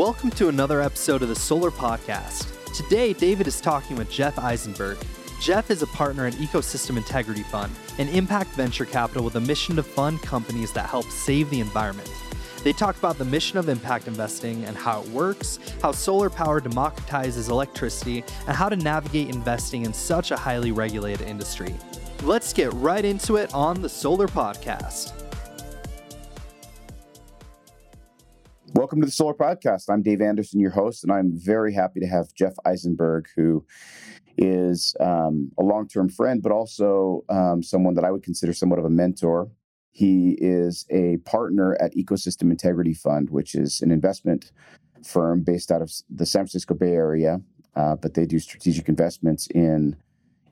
Welcome to another episode of the Solar Podcast. Today, David is talking with Geoff Eisenberg. Geoff is a partner at Ecosystem Integrity Fund, an impact venture capital with a mission to fund companies that help save the environment. They talk about the mission of impact investing and how it works, how solar power democratizes electricity, and how to navigate investing in such a highly regulated industry. Let's get right into it on the Solar Podcast. Welcome to the Solar Podcast. I'm Dave Anderson, your host, and I'm very happy to have Geoff Eisenberg, who is um, a long term friend, but also um, someone that I would consider somewhat of a mentor. He is a partner at Ecosystem Integrity Fund, which is an investment firm based out of the San Francisco Bay Area, uh, but they do strategic investments in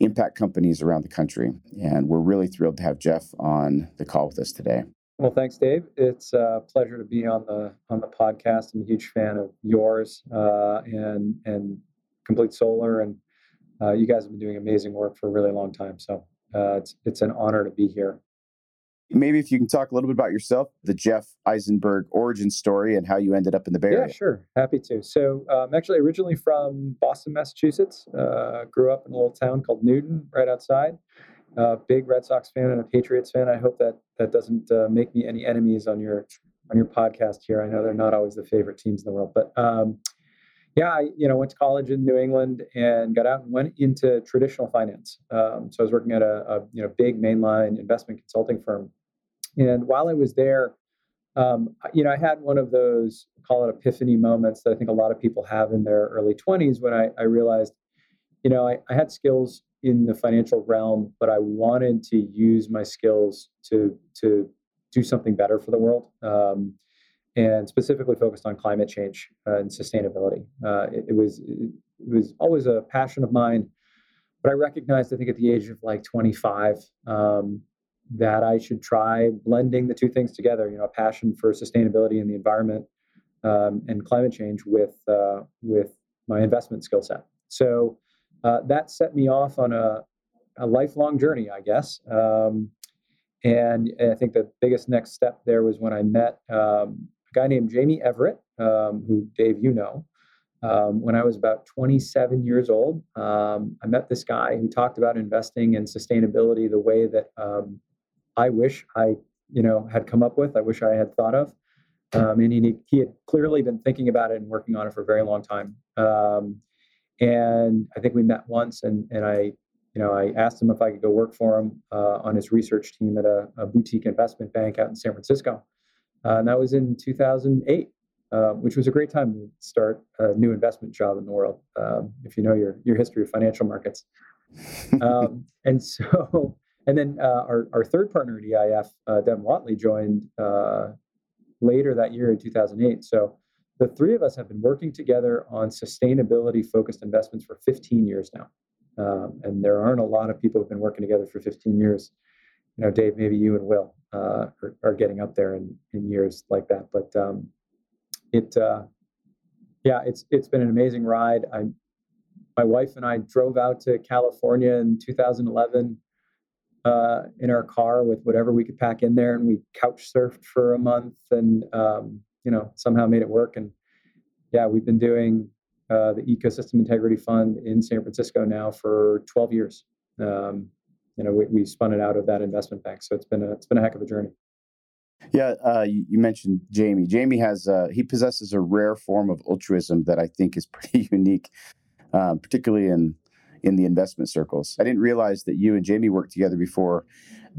impact companies around the country. And we're really thrilled to have Geoff on the call with us today. Well, thanks, Dave. It's a pleasure to be on the on the podcast. I'm a huge fan of yours uh, and and Complete Solar, and uh, you guys have been doing amazing work for a really long time. So uh, it's it's an honor to be here. Maybe if you can talk a little bit about yourself, the Geoff Eisenberg origin story, and how you ended up in the Bay Area. Yeah, sure. Happy to. So I'm actually originally from Boston, Massachusetts. Uh, grew up in a little town called Newton, right outside. Uh, big Red Sox fan and a Patriots fan. I hope that that doesn't uh, make me any enemies on your on your podcast here. I know they're not always the favorite teams in the world, but um, yeah, I you know went to college in New England and got out and went into traditional finance. Um, so I was working at a, a, you know big mainline investment consulting firm, and while I was there, um, you know I had one of those call it epiphany moments that I think a lot of people have in their early 20s when I, I realized, you know, I, I had skills in the financial realm, but I wanted to use my skills to to do something better for the world, um, and specifically focused on climate change uh, and sustainability. Uh, it, it, was it was always a passion of mine, but I recognized, I think, at the age of like 25, um, that I should try blending the two things together. You know, a passion for sustainability and the environment um, and climate change with uh, with my investment skill set. So uh, that set me off on a, a lifelong journey, I guess. Um, and, I think the biggest next step there was when I met um, a guy named Jamie Everett, um, who Dave, you know. Um, when I was about 27 years old, um, I met this guy who talked about investing and sustainability the way that um, I wish I, you know, had come up with. I wish I had thought of. Um, and he, he had clearly been thinking about it and working on it for a very long time. Um, and I think we met once, and and I, you know, I asked him if I could go work for him uh, on his research team at a, a, boutique investment bank out in San Francisco, uh, and that was in 2008, uh, which was a great time to start a new investment job in the world. Um, if you know your your history of financial markets, um, and so. And then uh, our, our third partner at EIF, uh, Devin Whatley, joined uh, later that year in 2008. So the three of us have been working together on sustainability focused investments for 15 years now. Um, and there aren't a lot of people who've been working together for 15 years. You know, Dave, maybe you and Will uh, are, are, getting up there in, in years like that. But um, it, uh, yeah, it's it's been an amazing ride. I, my wife and I drove out to California in 2011 uh, in our car with whatever we could pack in there, and we couch surfed for a month and um, you know somehow made it work. And yeah, we've been doing uh, the Ecosystem Integrity Fund in San Francisco now for 12 years. Um, you know, we, we spun it out of that investment bank, so it's been a it's been a heck of a journey. Yeah, uh, you, mentioned Jamie. Jamie has uh, he possesses a rare form of altruism that I think is pretty unique, um, particularly in in the investment circles. I didn't realize that you and Jamie worked together before.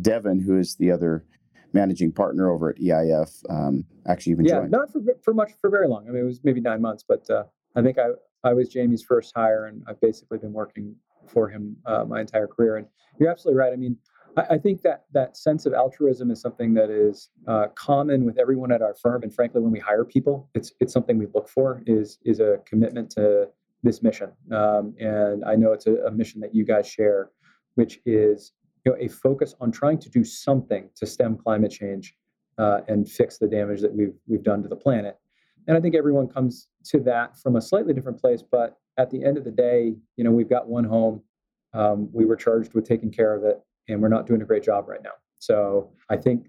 Devin, who is the other managing partner over at EIF, um, actually even yeah, joined. not for for much for very long. I mean, it was maybe nine months, but uh, I think I I was Jamie's first hire, and I've basically been working for him uh, my entire career. And you're absolutely right. I mean, I, I think that that sense of altruism is something that is uh, common with everyone at our firm, and frankly, when we hire people, it's it's something we look for is is a commitment to this mission. Um, and I know it's a, a mission that you guys share, which is know, a focus on trying to do something to stem climate change uh, and fix the damage that we've we've done to the planet. And I think everyone comes to that from a slightly different place, but at the end of the day, you know, we've got one home. Um, we were charged with taking care of it, and we're not doing a great job right now. So I think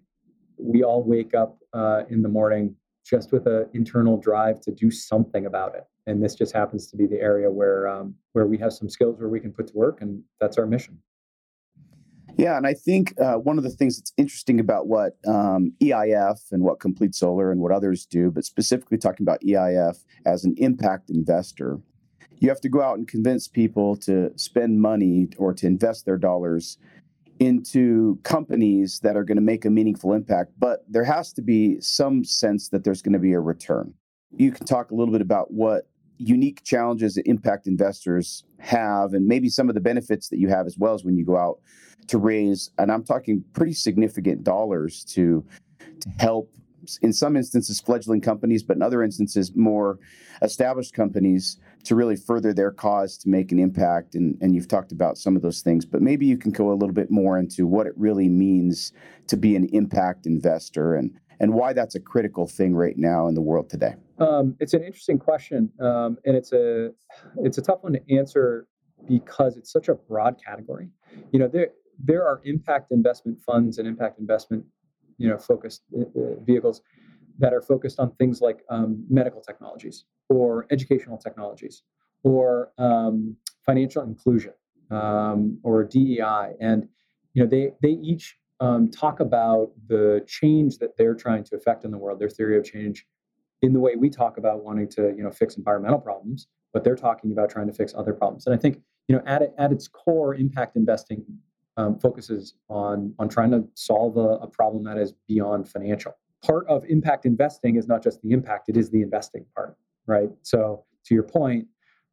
we all wake up uh, in the morning just with an internal drive to do something about it. And this just happens to be the area where um, where we have some skills where we can put to work, and that's our mission. Yeah, and I think uh, one of the things that's interesting about what um, EIF and what Complete Solar and what others do, but specifically talking about EIF as an impact investor, you have to go out and convince people to spend money or to invest their dollars into companies that are going to make a meaningful impact, but there has to be some sense that there's going to be a return. You can talk a little bit about what unique challenges that impact investors have and maybe some of the benefits that you have as well as when you go out to raise and I'm talking pretty significant dollars to to help in some instances fledgling companies, but in other instances more established companies to really further their cause to make an impact. And, and you've talked about some of those things, but maybe you can go a little bit more into what it really means to be an impact investor and, and why that's a critical thing right now in the world today. Um, it's an interesting question, um, and it's a it's a tough one to answer because it's such a broad category. You know, there there are impact investment funds and impact investment you know focused uh, uh, vehicles that are focused on things like um, medical technologies or educational technologies or um, financial inclusion um, or DEI, and you know they they each um, talk about the change that they're trying to affect in the world, their theory of change, in the way we talk about wanting to you know fix environmental problems, but they're talking about trying to fix other problems. And I think you know at at its core, impact investing um, focuses on on trying to solve a, a, problem that is beyond financial. Part of impact investing is not just the impact; it is the investing part, right? So, to your point,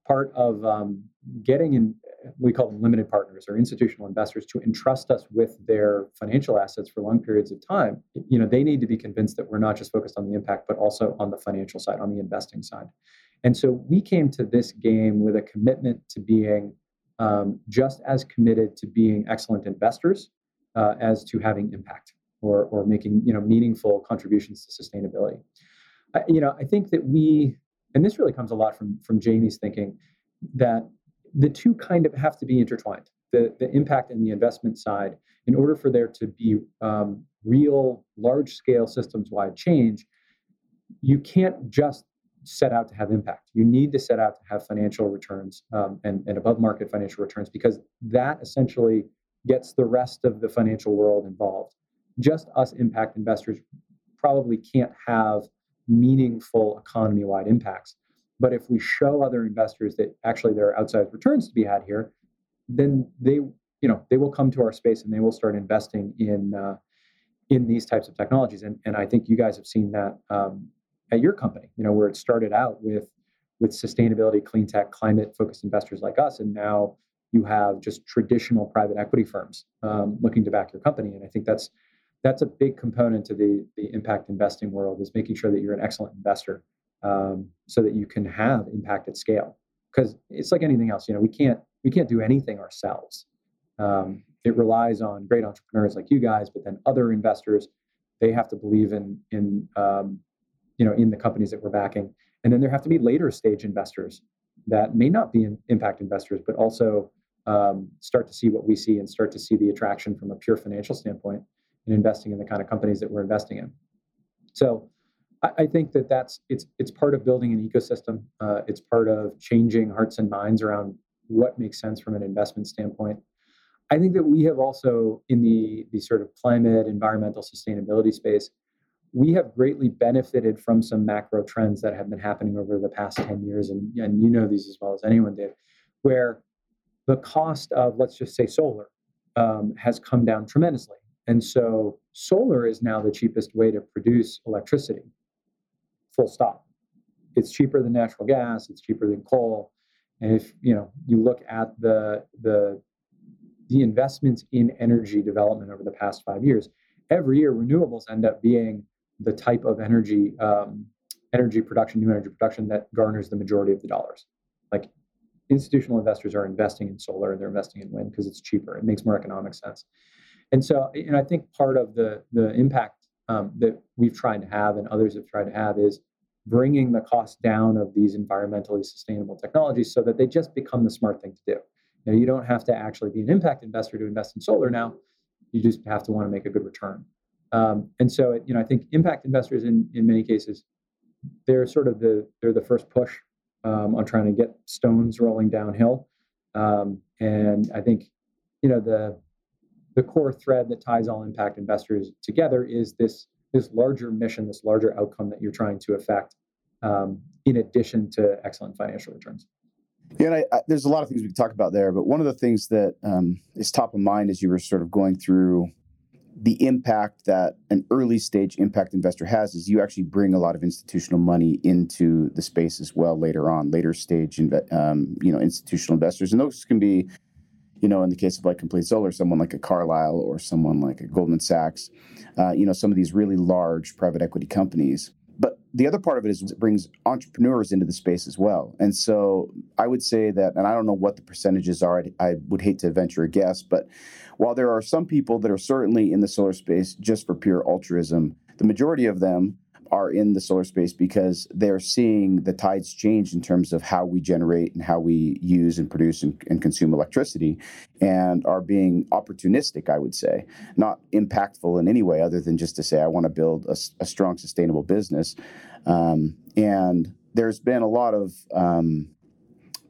part of um, getting in, we call them limited partners or institutional investors to entrust us with their financial assets for long periods of time. You know, they need to be convinced that we're not just focused on the impact, but also on the financial side, on the investing side. And so we came to this game with a commitment to being um, just as committed to being excellent investors uh, as to having impact or, or making you know meaningful contributions to sustainability. I, you know, I think that we, and this really comes a lot from from Jamie's thinking, that the two kind of have to be intertwined. The the impact and the investment side, in order for there to be um, real large scale systems wide change, you can't just set out to have impact. You need to set out to have financial returns um, and, and above market financial returns because that essentially gets the rest of the financial world involved. Just us impact investors probably can't have meaningful economy wide impacts. But if we show other investors that actually there are outsized returns to be had here, then they, you know, they will come to our space and they will start investing in uh, in these types of technologies. And, and I think you guys have seen that um, at your company, you know, where it started out with with sustainability, clean tech, climate focused investors like us, and now you have just traditional private equity firms um, looking to back your company. And I think that's that's a big component to the the impact investing world is making sure that you're an excellent investor, um, so that you can have impact at scale. Because it's like anything else, you know, we can't we can't do anything ourselves. Um, it relies on great entrepreneurs like you guys, but then other investors, they have to believe in in um, you know in the companies that we're backing. And then there have to be later stage investors that may not be in impact investors but also um, start to see what we see and start to see the attraction from a pure financial standpoint in investing in the kind of companies that we're investing in. So I, I think that that's it's it's part of building an ecosystem. Uh, it's part of changing hearts and minds around what makes sense from an investment standpoint. I think that we have also in the the sort of climate environmental sustainability space we have greatly benefited from some macro trends that have been happening over the past 10 years. And, and you know these as well as anyone did, where the cost of, let's just say, solar um, has come down tremendously. And so solar is now the cheapest way to produce electricity, full stop. It's cheaper than natural gas, it's cheaper than coal. And if you know you look at the the the investments in energy development over the past five years, every year renewables end up being the type of energy um, energy production, new energy production that garners the majority of the dollars. Like institutional investors are investing in solar and they're investing in wind because it's cheaper. It makes more economic sense. And so, and I think part of the the impact um, that we've tried to have and others have tried to have is bringing the cost down of these environmentally sustainable technologies so that they just become the smart thing to do. Know, you don't have to actually be an impact investor to invest in solar now. You just have to want to make a good return. Um, and so, you know, I think impact investors in in many cases they're sort of the they're the first push um, on trying to get stones rolling downhill. Um, and I think you know the the core thread that ties all impact investors together is this this larger mission, this larger outcome that you're trying to affect, um, in addition to excellent financial returns. Yeah, I, I, there's a lot of things we can talk about there, but one of the things that um, is top of mind as you were sort of going through the impact that an early stage impact investor has is you actually bring a lot of institutional money into the space as well later on, later stage, um, you know, institutional investors, and those can be, you know, in the case of like Complete Solar, someone like a Carlyle or someone like a Goldman Sachs, uh, you know, some of these really large private equity companies but the other part of it is it brings entrepreneurs into the space as well. And so I would say that, and I don't know what the percentages are, I, I would hate to venture a guess, but while there are some people that are certainly in the solar space just for pure altruism, the majority of them are in the solar space because they're seeing the tides change in terms of how we generate and how we use and produce and, and consume electricity and are being opportunistic, I would say, not impactful in any way other than just to say, I want to build a, a strong, sustainable business. Um, and there's been a lot of, um,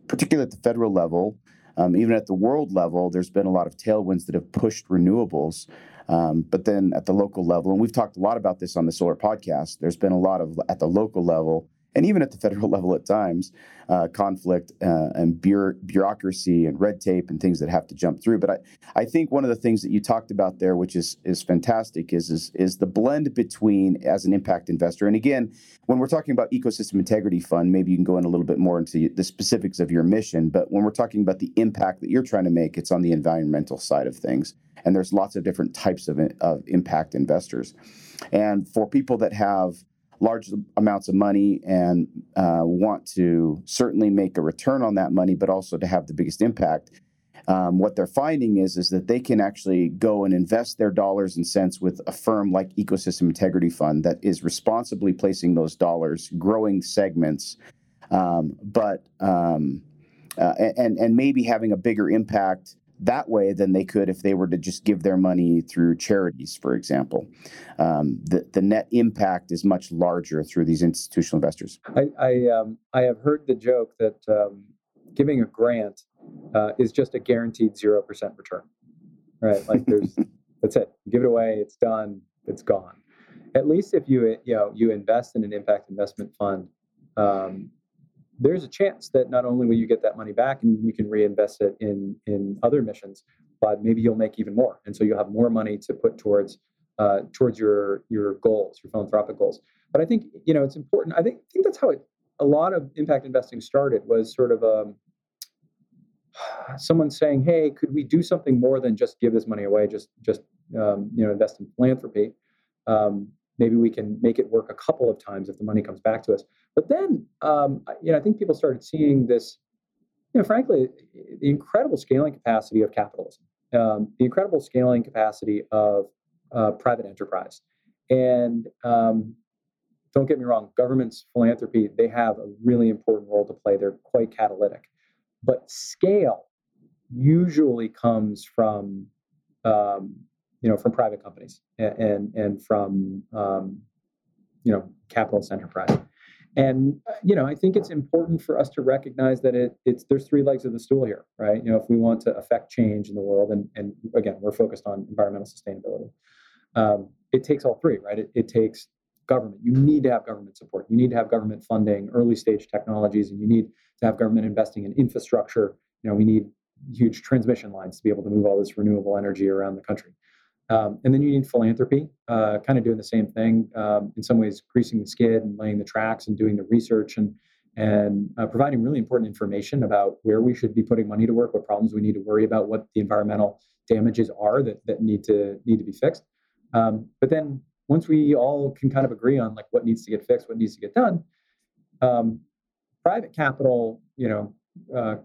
particularly at the federal level, um, even at the world level, there's been a lot of tailwinds that have pushed renewables. Um, but then at the local level, and we've talked a lot about this on the Solar Podcast, there's been a lot of at the local level and even at the federal level at times, uh, conflict uh, and bureaucracy and red tape and things that have to jump through. But I, I think one of the things that you talked about there, which is is fantastic, is is is the blend between as an impact investor. And again, when we're talking about ecosystem integrity fund, maybe you can go in a little bit more into the specifics of your mission. But when we're talking about the impact that you're trying to make, it's on the environmental side of things. And there's lots of different types of, of impact investors. And for people that have large amounts of money and uh, want to certainly make a return on that money, but also to have the biggest impact. Um, what they're finding is is that they can actually go and invest their dollars and cents with a firm like Ecosystem Integrity Fund that is responsibly placing those dollars, growing segments, um, but um, uh, and and maybe having a bigger impact that way than they could if they were to just give their money through charities, for example. Um, the, the net impact is much larger through these institutional investors. I, I, um, I have heard the joke that um, giving a grant uh, is just a guaranteed 0% return, right? Like there's, that's it. Give it away, it's done, it's gone. At least if you, you know, you invest in an impact investment fund, um, there's a chance that not only will you get that money back and you can reinvest it in in other missions, but maybe you'll make even more, and so you'll have more money to put towards uh, towards your your goals, your philanthropic goals. But I think you know it's important. I think I think that's how it, a lot of impact investing started was sort of um, someone saying, "Hey, could we do something more than just give this money away? Just just um, you know invest in philanthropy." Um, maybe we can make it work a couple of times if the money comes back to us. But then, um, you know, I think people started seeing this, you know, frankly, the incredible scaling capacity of capitalism, um, the incredible scaling capacity of uh, private enterprise. And um, don't get me wrong, government's philanthropy, they have a really important role to play. They're quite catalytic. But scale usually comes from um, you know, from private companies and and, and from um, you know capitalist enterprise. And you know, I think it's important for us to recognize that it, it's there's three legs of the stool here, right? You know, if we want to affect change in the world, and and again, we're focused on environmental sustainability. Um, it takes all three, right? It, it takes government. You need to have government support. You need to have government funding, early stage technologies, and you need to have government investing in infrastructure. You know, we need huge transmission lines to be able to move all this renewable energy around the country. Um, and then you need philanthropy, uh, kind of doing the same thing, um, in some ways, greasing the skid and laying the tracks and doing the research and and uh, providing really important information about where we should be putting money to work, what problems we need to worry about, what the environmental damages are that, that need to need to be fixed. Um, but then once we all can kind of agree on like what needs to get fixed, what needs to get done, um, private capital, you know, uh,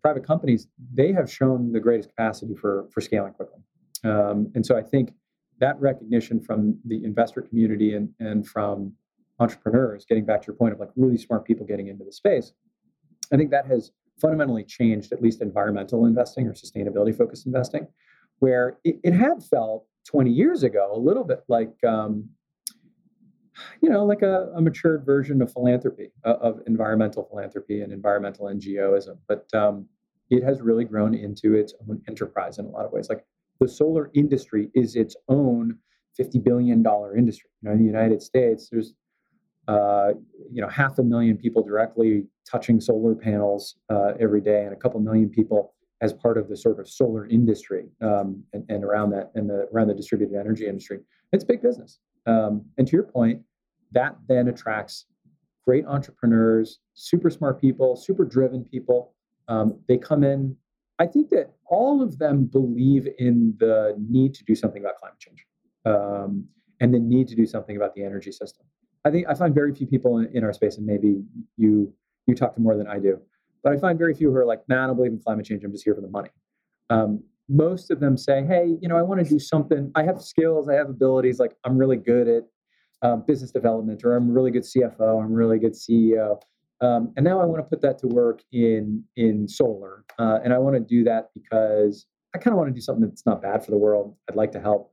private companies, they have shown the greatest capacity for for scaling quickly. Um, and so I think that recognition from the investor community and, and from entrepreneurs, getting back to your point of like really smart people getting into the space, I think that has fundamentally changed at least environmental investing or sustainability focused investing, where it, it had felt 20 years ago a little bit like um, you know, like a, a matured version of philanthropy, uh, of environmental philanthropy and environmental NGOism. But um, it has really grown into its own enterprise in a lot of ways. Like the solar industry is its own $50 billion industry. You know, in the United States, there's uh, you know half a million people directly touching solar panels uh, every day, and a couple million people as part of the sort of solar industry um, and, and, around that and the around the distributed energy industry. It's big business. Um, and to your point, that then attracts great entrepreneurs, super smart people, super driven people. Um, they come in. I think that all of them believe in the need to do something about climate change um, and the need to do something about the energy system. I think I find very few people in, in, our space, and maybe you you talk to more than I do, but I find very few who are like, "Man, I don't believe in climate change. I'm just here for the money." Um, most of them say, "Hey, you know, I want to do something. I have skills. I have abilities. Like I'm really good at um, business development, or I'm really good CFO. I'm really good CEO." Um, and now I want to put that to work in in solar, uh, and I want to do that because I kind of want to do something that's not bad for the world. I'd like to help,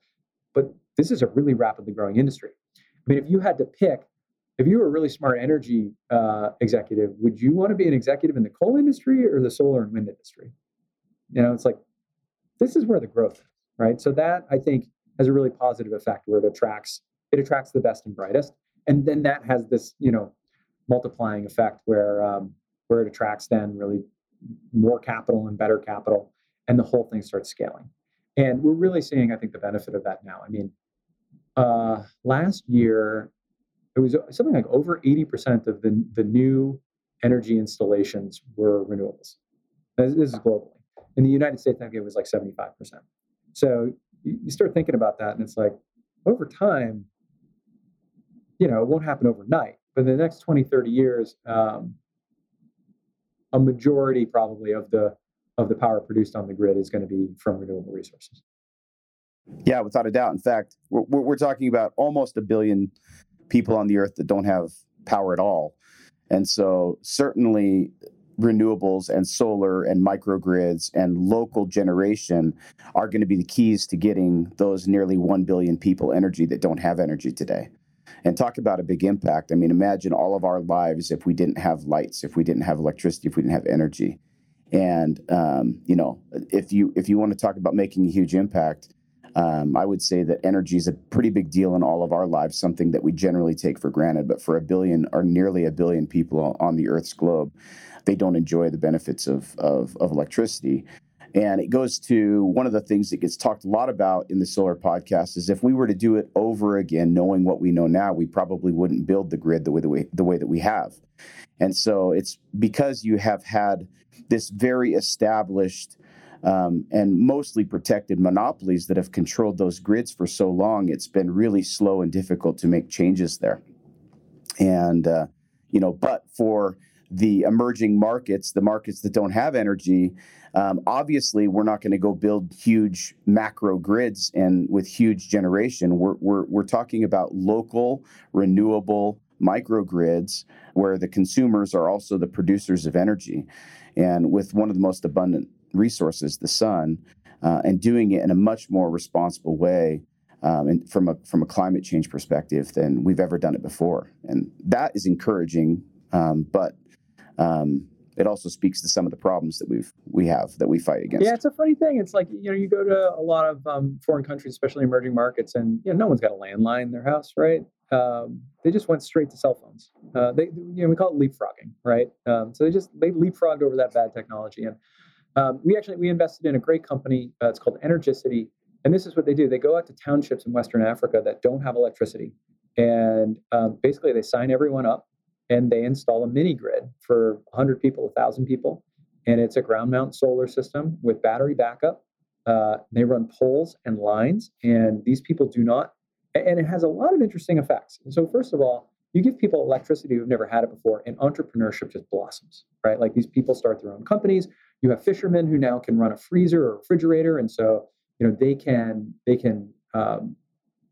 but this is a really rapidly growing industry. I mean, if you had to pick, if you were a really smart energy uh, executive, would you want to be an executive in the coal industry or the solar and wind industry? You know, it's like this is where the growth is, right? So that I think has a really positive effect where it attracts it attracts the best and brightest, and then that has this you know multiplying effect where um, where it attracts then really more capital and better capital, and the whole thing starts scaling. And we're really seeing, I think, the benefit of that now. I mean, uh, last year, it was something like over 80% of the, the new energy installations were renewables. This, is globally. In the United States, I think it was like 75%. So you start thinking about that, and it's like, over time, you know, it won't happen overnight, but in the next 20, 30 years, um, a majority probably of the of the power produced on the grid is going to be from renewable resources. Yeah, without a doubt. In fact, we're, we're talking about almost a billion people on the earth that don't have power at all. And so, certainly, renewables and solar and microgrids and local generation are going to be the keys to getting those nearly 1 billion people energy that don't have energy today. And talk about a big impact. I mean, imagine all of our lives if we didn't have lights, if we didn't have electricity, if we didn't have energy. And um, you know, if you if you want to talk about making a huge impact, um, I would say that energy is a pretty big deal in all of our lives, something that we generally take for granted. But for a billion or nearly a billion people on the Earth's globe, they don't enjoy the benefits of, of, of electricity. And it goes to one of the things that gets talked a lot about in the solar podcast is if we were to do it over again, knowing what we know now, we probably wouldn't build the grid the way that we, the way that we have. And so it's because you have had this very established um, and mostly protected monopolies that have controlled those grids for so long, it's been really slow and difficult to make changes there. And, uh, you know, but for the emerging markets, the markets that don't have energy, um, obviously we're not going to go build huge macro grids and with huge generation. We're, we're, we're talking about local, renewable microgrids where the consumers are also the producers of energy. And with one of the most abundant resources, the sun, uh, and doing it in a much more responsible way um, and from a from a climate change perspective than we've ever done it before, and that is encouraging. Um, but um, it also speaks to some of the problems that we've we have that we fight against. Yeah, it's a funny thing. It's like you know you go to a lot of um, foreign countries, especially emerging markets, and you know no one's got a landline in their house, right? Um, they just went straight to cell phones. Uh, they you know we call it leapfrogging, right? Um, so they just they leapfrogged over that bad technology, and um, we actually we invested in a great company. Uh, it's called Energicity, and this is what they do. They go out to townships in Western Africa that don't have electricity, and um, basically they sign everyone up, and they install a mini grid for 100 people, 1,000 people, and it's a ground mount solar system with battery backup. Uh, they run poles and lines, and these people do not. And it has a lot of interesting effects. So first of all, you give people electricity who've never had it before, and entrepreneurship just blossoms, right? Like these people start their own companies. You have fishermen who now can run a freezer or refrigerator, and so you know they can they can um,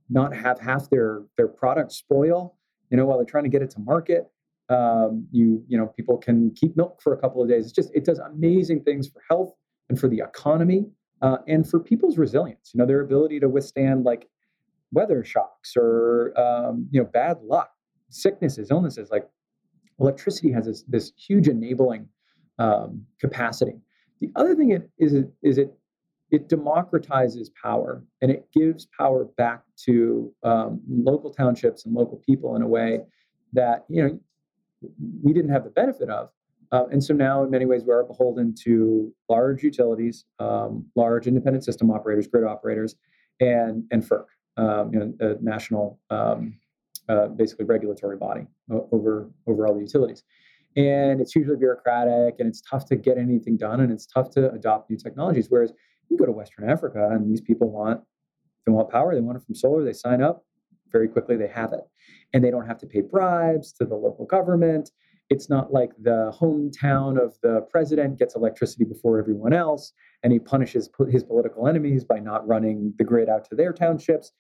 not have half their their product spoil, you know, while they're trying to get it to market. Um, you you know people can keep milk for a couple of days. It's just it does amazing things for health and for the economy uh, and for people's resilience. You know, their ability to withstand like weather shocks or um, you know bad luck, sicknesses, illnesses. Like electricity has this, this huge enabling um, capacity. The other thing it is is it it democratizes power and it gives power back to um, local townships and local people in a way that you know we didn't have the benefit of. Uh, and so now, in many ways, we are beholden to large utilities, um, large independent system operators, grid operators, and and FERC, um, you know, a national, um, uh, basically regulatory body over over all the utilities. And it's hugely bureaucratic, and it's tough to get anything done, and it's tough to adopt new technologies. Whereas you go to Western Africa, and these people want they want power, they want it from solar, they sign up very quickly, they have it, and they don't have to pay bribes to the local government it's not like the hometown of the president gets electricity before everyone else and he punishes his political enemies by not running the grid out to their townships.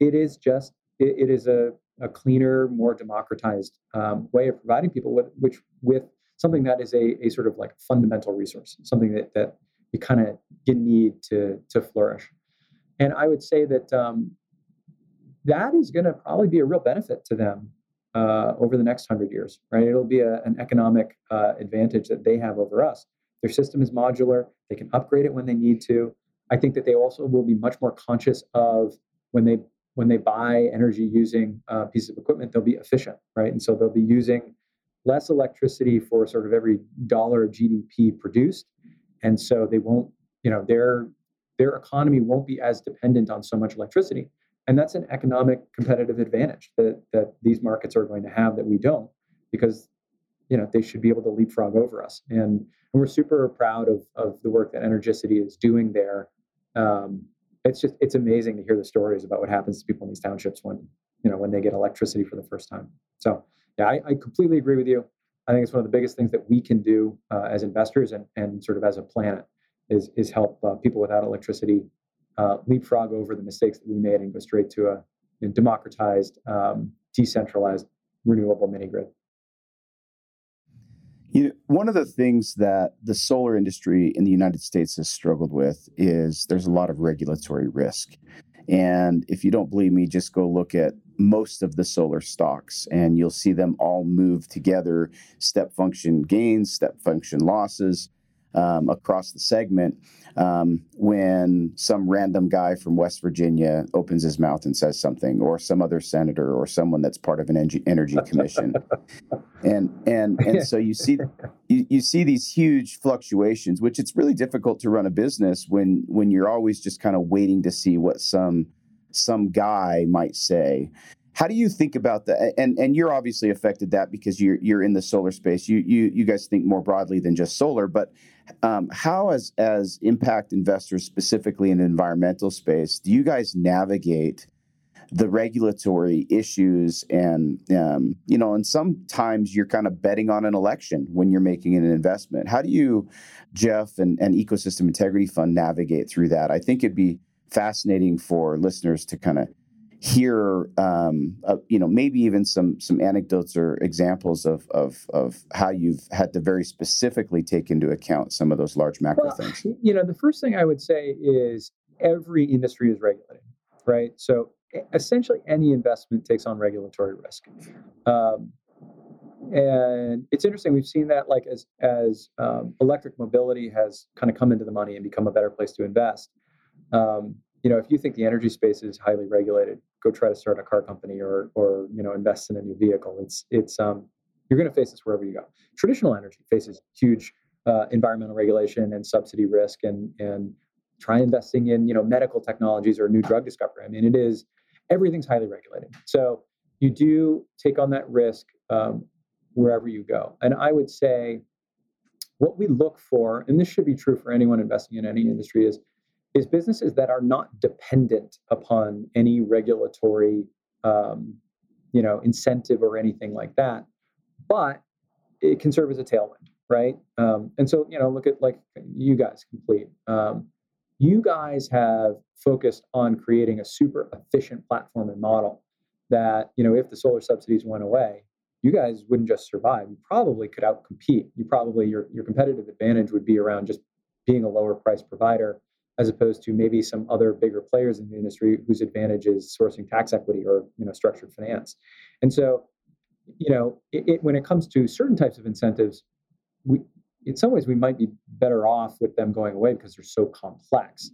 It is just, it, it is a, a cleaner, more democratized um, way of providing people with, which, with something that is a, a sort of like fundamental resource, something that, that you kind of need to, to flourish. And I would say that um, that is going to probably be a real benefit to them uh, over the next hundred years, right? It'll be a, an economic uh, advantage that they have over us. Their system is modular; they can upgrade it when they need to. I think that they also will be much more conscious of when they when they buy energy using uh, pieces of equipment, they'll be efficient, right? And so they'll be using less electricity for sort of every dollar of GDP produced, and so they won't, you know, their their economy won't be as dependent on so much electricity. And that's an economic competitive advantage that, that these markets are going to have that we don't, because you know they should be able to leapfrog over us. And, and we're super proud of, of the work that Energicity is doing there. Um, it's just it's amazing to hear the stories about what happens to people in these townships when you know when they get electricity for the first time. So yeah, I, I completely agree with you. I think it's one of the biggest things that we can do uh, as investors and, and sort of as a planet is is help uh, people without electricity uh, leapfrog over the mistakes that we made and go straight to a democratized, um, decentralized, renewable mini grid. You know, one of the things that the solar industry in the United States has struggled with is there's a lot of regulatory risk. And if you don't believe me, just go look at most of the solar stocks and you'll see them all move together step function gains, step function losses um, across the segment um, when some random guy from West Virginia opens his mouth and says something, or some other senator, or someone that's part of an energy commission, and and and so you see you, you see these huge fluctuations, which it's really difficult to run a business when when you're always just kind of waiting to see what some some guy might say how do you think about that? And and you're obviously affected that because you're you're in the solar space. You you you guys think more broadly than just solar, but um, how as as impact investors, specifically in the environmental space, do you guys navigate the regulatory issues and um, you know and sometimes you're kind of betting on an election when you're making an investment how do you Geoff and, and ecosystem integrity fund navigate through that i think it'd be fascinating for listeners to kind of hear um, uh, you know maybe even some some anecdotes or examples of, of of how you've had to very specifically take into account some of those large macro well, things. you know the first thing i would say is every industry is regulated right? So essentially any investment takes on regulatory risk. Um, and it's interesting we've seen that like as as um, electric mobility has kind of come into the money and become a better place to invest. Um, you know if you think the energy space is highly regulated go try to start a car company or or you know invest in a new vehicle. It's it's um, you're going to face this wherever you go. Traditional energy faces huge uh, environmental regulation and subsidy risk, and and try investing in you know medical technologies or new drug discovery. I mean, it is everything's highly regulated. So you do take on that risk um, wherever you go. And I would say what we look for, and this should be true for anyone investing in any industry, is is businesses that are not dependent upon any regulatory um, you know incentive or anything like that but it can serve as a tailwind right? Um, and so you know look at like you guys complete. Um, you guys have focused on creating a super efficient platform and model that you know if the solar subsidies went away you guys wouldn't just survive. You probably could outcompete. You probably your, your competitive advantage would be around just being a lower price provider as opposed to maybe some other bigger players in the industry whose advantage is sourcing tax equity or you know structured finance. And so, you know, it, it, when it comes to certain types of incentives, we in some ways we might be better off with them going away because they're so complex.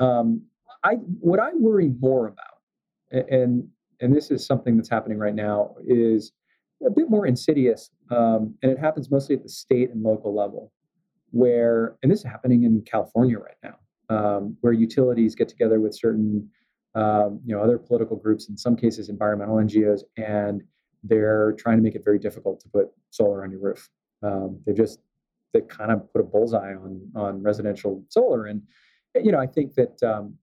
Um, I what I worry more about, and and this is something that's happening right now, is a bit more insidious, um, and it happens mostly at the state and local level, where and this is happening in California right now, um, where utilities get together with certain um, you know other political groups, in some cases environmental NGOs, and they're trying to make it very difficult to put solar on your roof. Um, they just they kind of put a bullseye on on residential solar, and you know I think that um,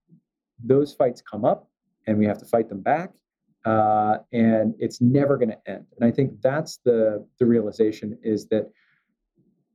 those fights come up, and we have to fight them back, uh, and it's never going to end. And I think that's the the realization is that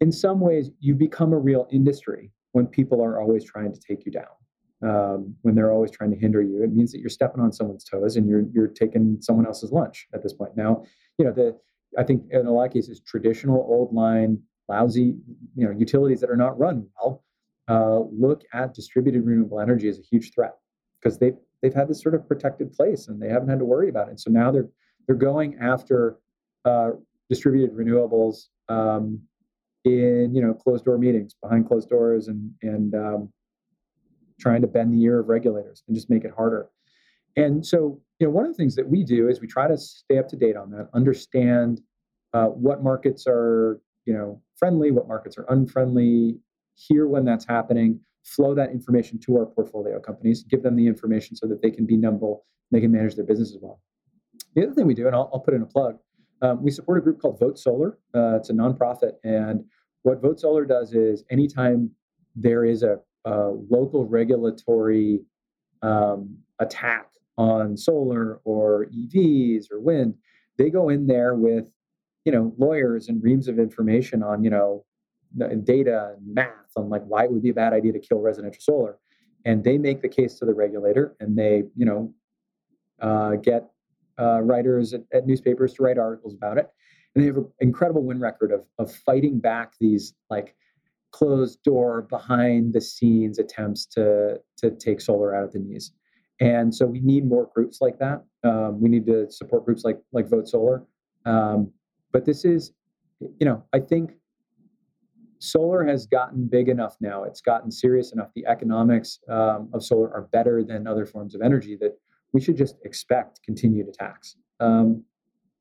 in some ways you've become a real industry when people are always trying to take you down. Um, when they're always trying to hinder you, it means that you're stepping on someone's toes and you're you're taking someone else's lunch at this point. Now, you know the I think in a lot of cases traditional old line lousy you know utilities that are not run well uh, look at distributed renewable energy as a huge threat because they've they've had this sort of protected place and they haven't had to worry about it. So now they're they're going after uh, distributed renewables um, in you know closed door meetings behind closed doors and and um, trying to bend the ear of regulators and just make it harder. And so you know one of the things that we do is we try to stay up to date on that, understand uh, what markets are you know friendly, what markets are unfriendly, hear when that's happening, flow that information to our portfolio companies, give them the information so that they can be nimble, they can manage their business as well. The other thing we do, and I'll, I'll put in a plug, um, we support a group called Vote Solar. Uh, it's a nonprofit, and what Vote Solar does is anytime there is a, a local regulatory um, attack on solar or EVs or wind, they go in there with you know lawyers and reams of information on you know data and math on like why it would be a bad idea to kill residential solar and they make the case to the regulator and they you know uh, get uh, writers at, at, newspapers to write articles about it and they have an incredible win record of, of fighting back these like closed door behind the scenes attempts to to take solar out of the knees and so we need more groups like that um, we need to support groups like like vote solar um, but this is you know i think solar has gotten big enough now. It's gotten serious enough. The economics um, of solar are better than other forms of energy that we should just expect continued attacks. Um,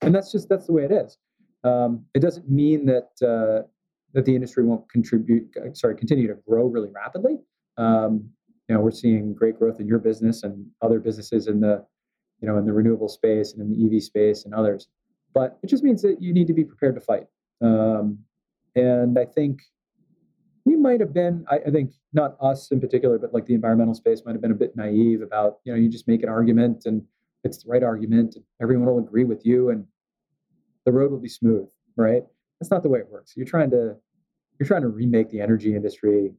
and that's just that's the way it is. Um, it doesn't mean that uh, that the industry won't contribute. Uh, sorry, continue to grow really rapidly. Um, you know, we're seeing great growth in your business and other businesses in the you know in the renewable space and in the EV space and others. But it just means that you need to be prepared to fight. Um, and I think we might have been, I, I, think not us in particular, but like the environmental space might have been a bit naive about, you know, you just make an argument and it's the right argument. And everyone will agree with you and the road will be smooth, right? That's not the way it works. You're trying to, you're trying to remake the energy industry.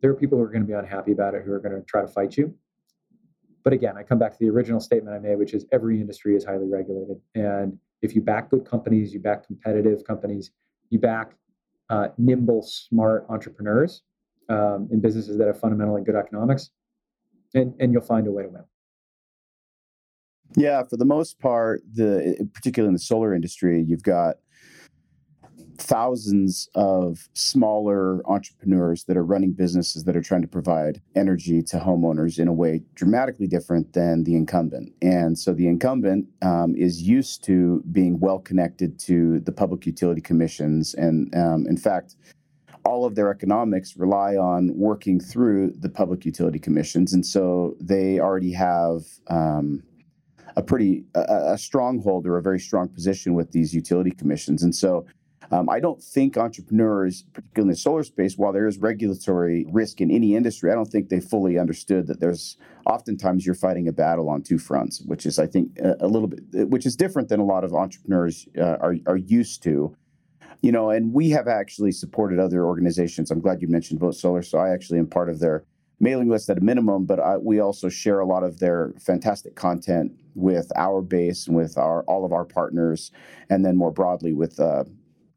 There are people who are going to be unhappy about it, who are going to try to fight you. But again, I come back to the original statement I made, which is every industry is highly regulated. And if you back good companies, you back competitive companies, you back uh, nimble, smart entrepreneurs um, in businesses that have fundamentally good economics, and and you'll find a way to win. Yeah, for the most part, the particularly in the solar industry, you've got thousands of smaller entrepreneurs that are running businesses that are trying to provide energy to homeowners in a way dramatically different than the incumbent. And so the incumbent um, is used to being well connected to the public utility commissions. And um, in fact, all of their economics rely on working through the public utility commissions. And so they already have. Um, a pretty a, a stronghold or a very strong position with these utility commissions, and so um, I don't think entrepreneurs, particularly in the solar space, while there is regulatory risk in any industry, I don't think they fully understood that there's oftentimes you're fighting a battle on two fronts, which is, I think, a, a little bit, which is different than a lot of entrepreneurs uh, are, are used to. You know, and we have actually supported other organizations. I'm glad you mentioned Vote Solar. So I actually am part of their mailing list at a minimum, but I, we also share a lot of their fantastic content with our base and with our all of our partners, and then more broadly with uh,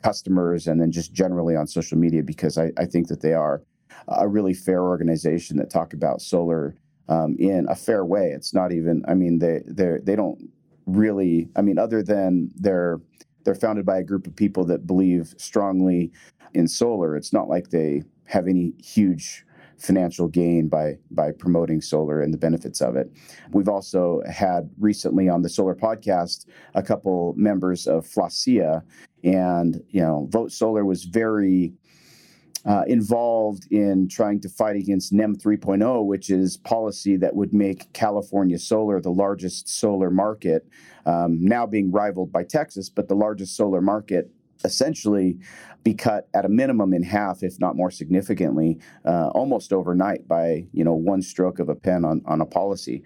customers and then just generally on social media because I, I think that they are a really fair organization that talk about solar um, in a fair way. It's not even. I mean, they they they don't really. I mean, other than they're they're founded by a group of people that believe strongly in solar. It's not like they have any huge financial gain by by promoting solar and the benefits of it. We've also had recently on the solar podcast a couple members of FlaSEIA, and you know, Vote Solar was very uh, involved in trying to fight against NEM 3.0, which is policy that would make California solar the largest solar market, um, now being rivaled by Texas, but the largest solar market essentially be cut at a minimum in half, if not more significantly, uh, almost overnight by you know one stroke of a pen on, on a policy.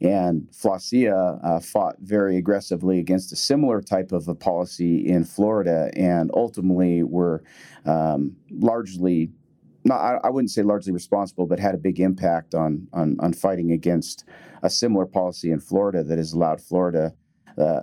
And FlaSEIA uh, fought very aggressively against a similar type of a policy in Florida, and ultimately were um, largely not I, I, wouldn't say largely responsible, but had a big impact on, on on fighting against a similar policy in Florida that has allowed Florida uh,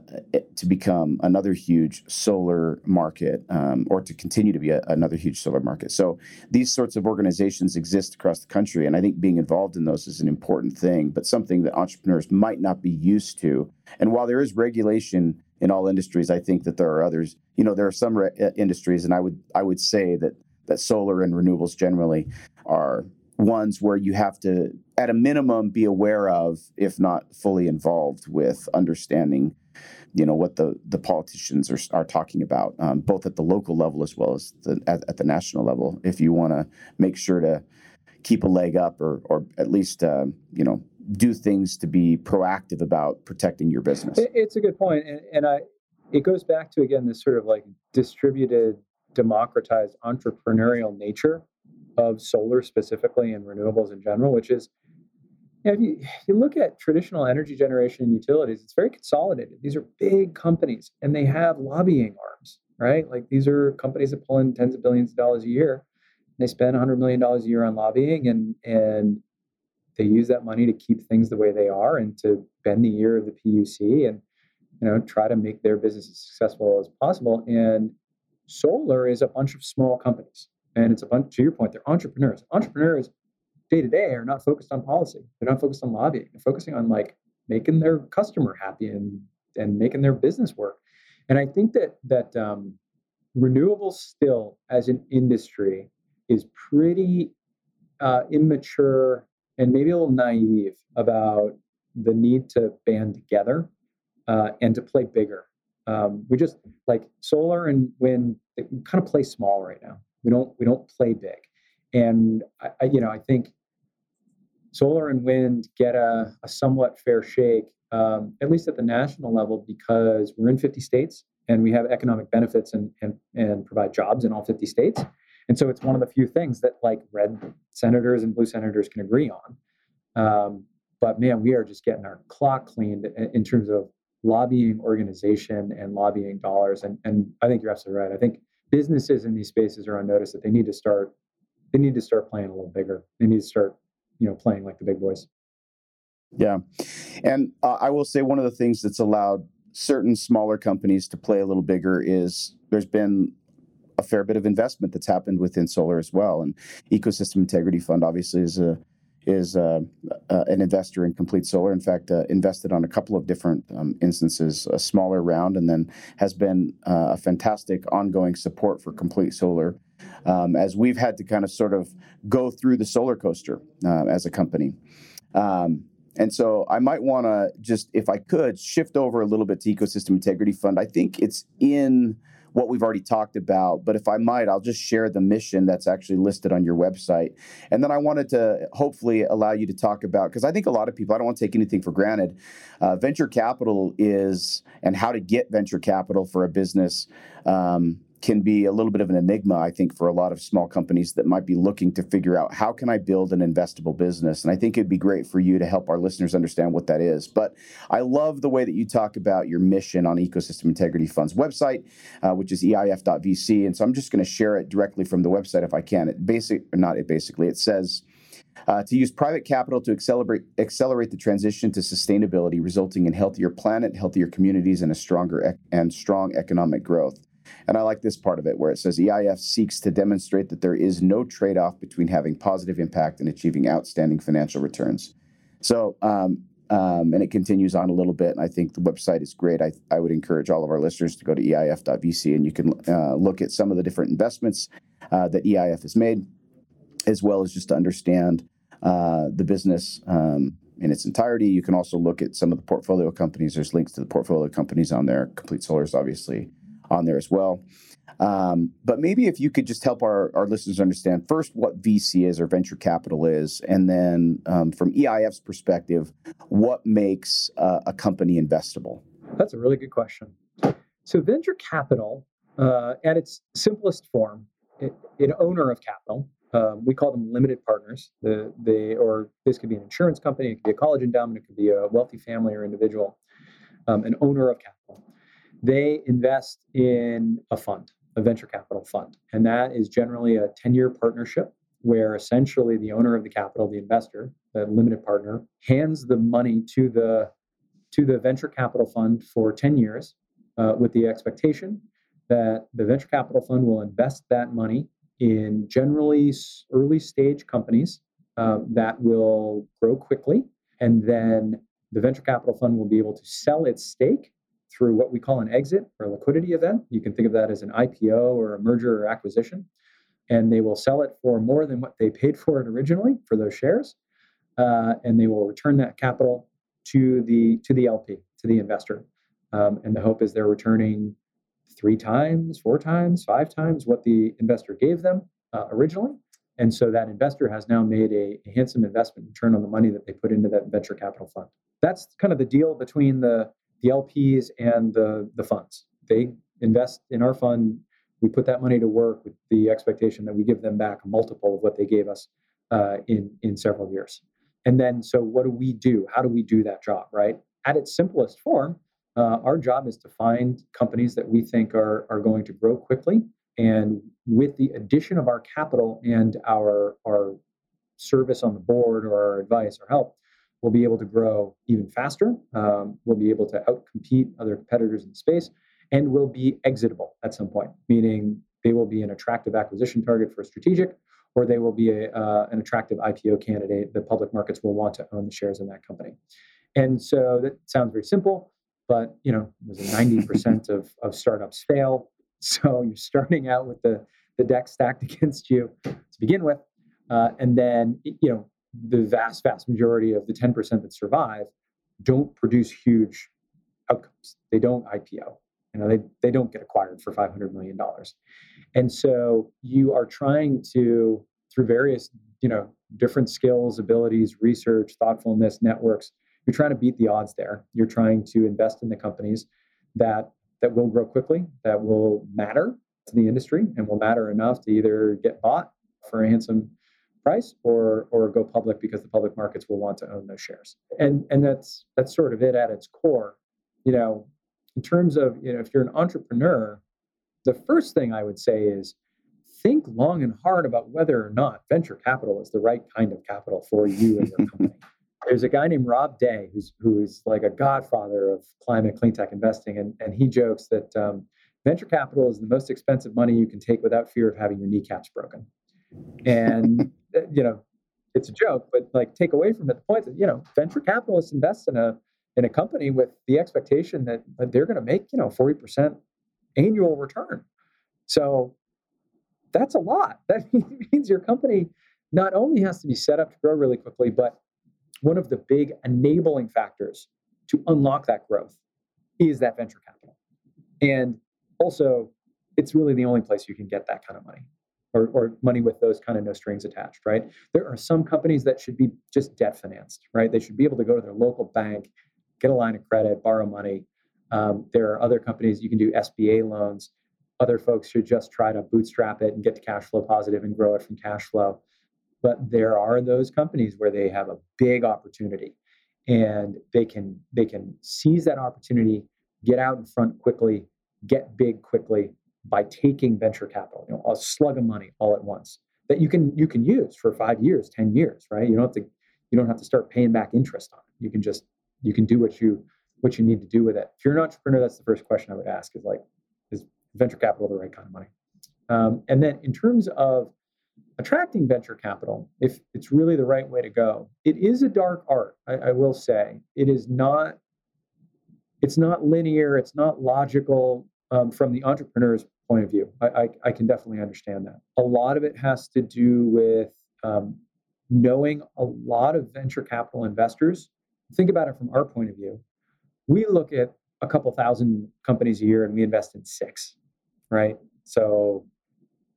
to become another huge solar market um, or to continue to be a, another huge solar market. So these sorts of organizations exist across the country, and I think being involved in those is an important thing, but something that entrepreneurs might not be used to. And while there is regulation in all industries, I think that there are others. You know, there are some re- uh, industries, and I would I would say that that solar and renewables generally are ones where you have to, at a minimum, be aware of, if not fully involved with understanding, you know, what the, the politicians are, are talking about, um, both at the local level as well as the, at, at the national level. If you want to make sure to keep a leg up or, or at least, uh, you know, do things to be proactive about protecting your business. It's a good point, and, and I, it goes back to again this sort of like distributed, democratized entrepreneurial nature of solar specifically and renewables in general, which is know, if, you, if you look at traditional energy generation and utilities, it's very consolidated. These are big companies and they have lobbying arms, right? Like these are companies that pull in tens of billions of dollars a year. They spend $100 million a year on lobbying and, and they use that money to keep things the way they are and to bend the ear of the PUC and you know try to make their business as successful as possible. And solar is a bunch of small companies and it's a bunch, to your point, they're entrepreneurs. Entrepreneurs day to day are not focused on policy. They're not focused on lobbying. They're focusing on like making their customer happy and and making their business work. And I think that that um, renewables still as an industry is pretty uh, immature and maybe a little naive about the need to band together uh, and to play bigger. Um, we just like solar and wind kind of play small right now. We don't we don't play big, and I, I you know I think solar and wind get a, a somewhat fair shake, um, at least at the national level, because we're in 50 states and we have economic benefits and, and and provide jobs in all 50 states. And so it's one of the few things that like red senators and blue senators can agree on. Um, but man, we are just getting our clock cleaned in terms of lobbying organization and lobbying dollars. And, and I think you're absolutely right. I think businesses in these spaces are on notice that they need to start they need to start playing a little bigger. They need to start, you know, playing like the big boys. Yeah, and uh, I will say one of the things that's allowed certain smaller companies to play a little bigger is there's been a fair bit of investment that's happened within solar as well, and Ecosystem Integrity Fund obviously is a is uh, uh, an investor in Complete Solar. In fact, uh, invested on a couple of different um, instances, a smaller round, and then has been uh, a fantastic ongoing support for Complete Solar um, as we've had to kind of sort of go through the solar coaster uh, as a company. Um, and so I might want to just, if I could, shift over a little bit to Ecosystem Integrity Fund. I think it's in what we've already talked about. But if I might, I'll just share the mission that's actually listed on your website. And then I wanted to hopefully allow you to talk about, because I think a lot of people, I don't want to take anything for granted. Uh, venture capital is, and how to get venture capital for a business. Um, can be a little bit of an enigma, I think, for a lot of small companies that might be looking to figure out how can I build an investable business. And I think it'd be great for you to help our listeners understand what that is. But I love the way that you talk about your mission on Ecosystem Integrity Fund's website, uh, which is EIF.VC. And so I'm just going to share it directly from the website if I can. It basic, not it basically, it says. Uh, to use private capital to accelerate accelerate the transition to sustainability, resulting in healthier planet, healthier communities, and a stronger ec- and strong economic growth. And I like this part of it where it says EIF seeks to demonstrate that there is no trade off between having positive impact and achieving outstanding financial returns. So, um, um, and it continues on a little bit. And I think the website is great. I, I would encourage all of our listeners to go to EIF.vc and you can uh, look at some of the different investments uh, that EIF has made, as well as just to understand uh, the business um, in its entirety. You can also look at some of the portfolio companies. There's links to the portfolio companies on there. Complete Solar is obviously on there as well. Um, but maybe if you could just help our, our listeners understand first what VC is or venture capital is, and then um, from EIF's perspective, what makes uh, a company investable? That's a really good question. So, venture capital, uh, at its simplest form, it, an owner of capital, um, we call them limited partners. The, they, or this could be an insurance company, it could be a college endowment, it could be a wealthy family or individual, um, an owner of capital. They invest in a fund, a venture capital fund, and that is generally a 10 year partnership where essentially the owner of the capital, the investor, the limited partner, hands the money to the to the venture capital fund for 10 years uh, with the expectation that the venture capital fund will invest that money in generally early stage companies uh, that will grow quickly. And then the venture capital fund will be able to sell its stake through what we call an exit or a liquidity event. You can think of that as an IPO or a merger or acquisition. And they will sell it for more than what they paid for it originally for those shares. Uh, and they will return that capital to the to the LP, to the investor. Um, and the hope is they're returning three times, four times, five times what the investor gave them uh, originally. And so that investor has now made a, a, handsome investment return on the money that they put into that venture capital fund. That's kind of the deal between the, the LPs and the, the funds. They invest in our fund. We put that money to work with the expectation that we give them back a multiple of what they gave us uh, in, in several years. And then, so what do we do? How do we do that job, right? At its simplest form, uh, our job is to find companies that we think are, are going to grow quickly. And with the addition of our capital and our, our service on the board or our advice or help, we'll be able to grow even faster. Um, we'll be able to outcompete other competitors in the space and will be exitable at some point, meaning they will be an attractive acquisition target for a strategic or they will be a, uh, an attractive IPO candidate. The public markets will want to own the shares in that company. And so that sounds very simple but you know, there's a 90% of, of startups fail. So you're starting out with the, the deck stacked against you to begin with. Uh, and then, you know, the vast, vast majority of the 10% that survive don't produce huge outcomes. They don't IPO. You know, they, they don't get acquired for $500 million. And so you are trying to, through various, you know, different skills, abilities, research, thoughtfulness, networks, you're trying to beat the odds there. You're trying to invest in the companies that that will grow quickly, that will matter to the industry, and will matter enough to either get bought for a handsome price or or go public because the public markets will want to own those shares. And and that's that's sort of it at its core. You know, in terms of you know, if you're an entrepreneur, the first thing I would say is think long and hard about whether or not venture capital is the right kind of capital for you and your company there's a guy named Rob Day who's who's like a godfather of climate clean tech investing, and and he jokes that um, venture capital is the most expensive money you can take without fear of having your kneecaps broken. And uh, you know, it's a joke, but like take away from it the point that you know venture capitalists invest in a in a company with the expectation that, that they're going to make you know forty percent annual return. So that's a lot. That means your company not only has to be set up to grow really quickly, but one of the big enabling factors to unlock that growth is that venture capital. And also, it's really the only place you can get that kind of money or, or money with those kind of no strings attached, right? There are some companies that should be just debt financed, right? They should be able to go to their local bank, get a line of credit, borrow money. Um, there are other companies you can do SBA loans. Other folks should just try to bootstrap it and get to cash flow positive and grow it from cash flow. But there are those companies where they have a big opportunity and they can they can seize that opportunity, get out in front quickly, get big quickly by taking venture capital, you know, a slug of money all at once that you can you can use for five years, ten years, right? You don't have to you don't have to start paying back interest on it. You can just you can do what you what you need to do with it. If you're an entrepreneur, that's the first question I would ask is like, is venture capital the right kind of money. Um, and then in terms of attracting venture capital, if it's really the right way to go, it is a dark art. I, I will say it is not. It's not linear. It's not logical um, from the entrepreneur's point of view. I, I, I, can definitely understand that. A lot of it has to do with um, knowing a lot of venture capital investors. Think about it from our point of view. We look at a couple thousand companies a year and we invest in six, right? So